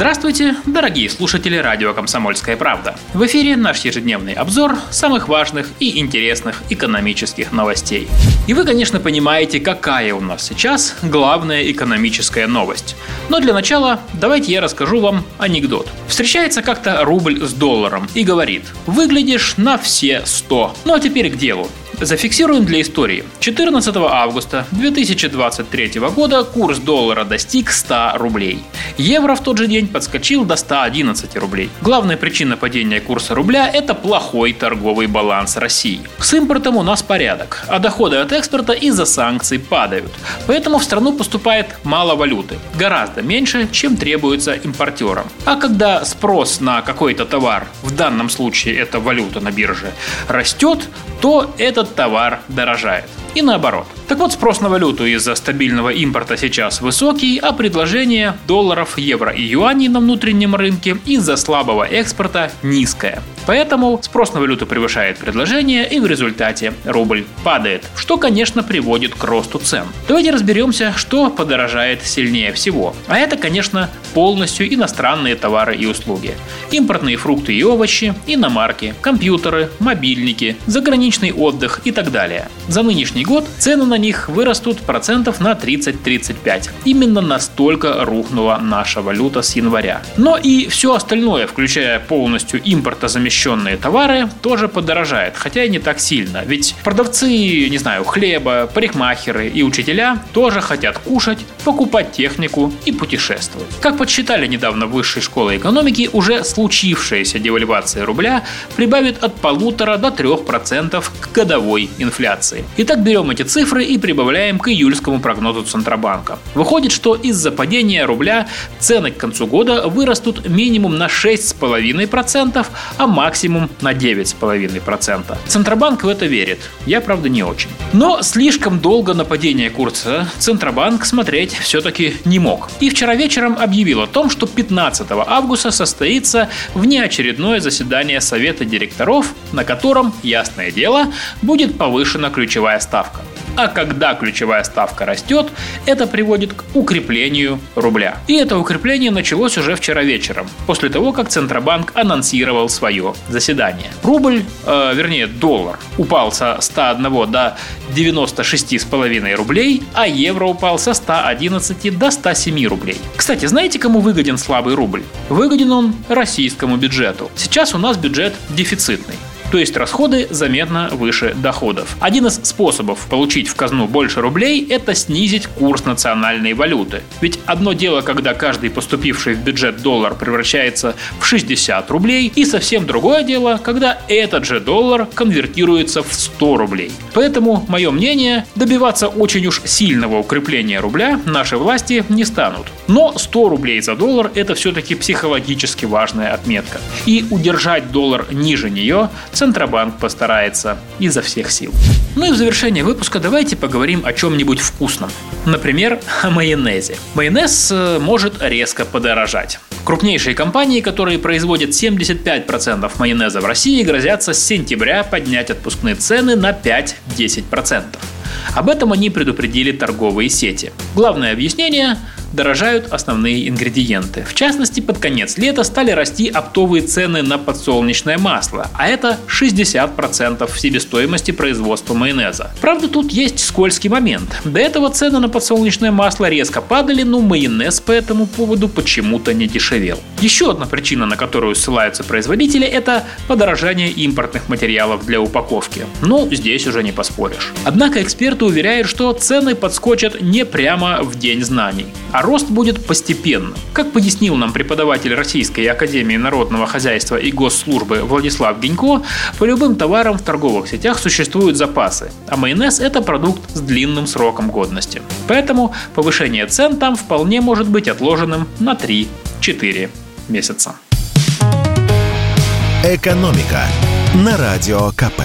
Здравствуйте, дорогие слушатели радио «Комсомольская правда». В эфире наш ежедневный обзор самых важных и интересных экономических новостей. И вы, конечно, понимаете, какая у нас сейчас главная экономическая новость. Но для начала давайте я расскажу вам анекдот. Встречается как-то рубль с долларом и говорит «Выглядишь на все 100». Ну а теперь к делу. Зафиксируем для истории. 14 августа 2023 года курс доллара достиг 100 рублей. Евро в тот же день подскочил до 111 рублей. Главная причина падения курса рубля – это плохой торговый баланс России. С импортом у нас порядок, а доходы от экспорта из-за санкций падают. Поэтому в страну поступает мало валюты, гораздо меньше, чем требуется импортерам. А когда спрос на какой-то товар, в данном случае это валюта на бирже, растет, то этот товар дорожает. И наоборот. Так вот, спрос на валюту из-за стабильного импорта сейчас высокий, а предложение долларов, евро и юаней на внутреннем рынке из-за слабого экспорта низкое. Поэтому спрос на валюту превышает предложение, и в результате рубль падает, что, конечно, приводит к росту цен. Давайте разберемся, что подорожает сильнее всего. А это, конечно, полностью иностранные товары и услуги. Импортные фрукты и овощи, иномарки, компьютеры, мобильники, заграничный отдых и так далее. За нынешний год цены на них вырастут процентов на 30-35. Именно настолько рухнула наша валюта с января. Но и все остальное, включая полностью импортозамещенные товары, тоже подорожает, хотя и не так сильно. Ведь продавцы, не знаю, хлеба, парикмахеры и учителя тоже хотят кушать, покупать технику и путешествовать. Как подсчитали недавно Высшей школе экономики, уже случившаяся девальвация рубля прибавит от полутора до 3% к годовой инфляции. Итак, берем эти цифры и прибавляем к июльскому прогнозу Центробанка. Выходит, что из-за падения рубля цены к концу года вырастут минимум на 6,5%, а максимум на 9,5%. Центробанк в это верит. Я, правда, не очень. Но слишком долго на падение курса Центробанк смотреть все-таки не мог. И вчера вечером объявил о том, что 15 августа состоится внеочередное заседание Совета директоров, на котором, ясное дело, будет повышена ключевая ставка. А когда ключевая ставка растет, это приводит к укреплению рубля. И это укрепление началось уже вчера вечером, после того, как Центробанк анонсировал свое заседание. Рубль, э, вернее доллар, упал со 101 до 96,5 рублей, а евро упал со 111 до 107 рублей. Кстати, знаете, кому выгоден слабый рубль? Выгоден он российскому бюджету. Сейчас у нас бюджет дефицитный то есть расходы заметно выше доходов. Один из способов получить в казну больше рублей – это снизить курс национальной валюты. Ведь одно дело, когда каждый поступивший в бюджет доллар превращается в 60 рублей, и совсем другое дело, когда этот же доллар конвертируется в 100 рублей. Поэтому, мое мнение, добиваться очень уж сильного укрепления рубля наши власти не станут. Но 100 рублей за доллар – это все-таки психологически важная отметка. И удержать доллар ниже нее Центробанк постарается изо всех сил. Ну и в завершение выпуска давайте поговорим о чем-нибудь вкусном. Например, о майонезе. Майонез э, может резко подорожать. Крупнейшие компании, которые производят 75% майонеза в России, грозятся с сентября поднять отпускные цены на 5-10%. Об этом они предупредили торговые сети. Главное объяснение дорожают основные ингредиенты. В частности, под конец лета стали расти оптовые цены на подсолнечное масло, а это 60% себестоимости производства майонеза. Правда, тут есть скользкий момент. До этого цены на подсолнечное масло резко падали, но майонез по этому поводу почему-то не дешевел. Еще одна причина, на которую ссылаются производители, это подорожание импортных материалов для упаковки. Ну, здесь уже не поспоришь. Однако эксперты уверяют, что цены подскочат не прямо в день знаний, а а рост будет постепенно. Как пояснил нам преподаватель Российской Академии Народного Хозяйства и Госслужбы Владислав Гинько, по любым товарам в торговых сетях существуют запасы, а майонез – это продукт с длинным сроком годности. Поэтому повышение цен там вполне может быть отложенным на 3-4 месяца. Экономика на радио КП.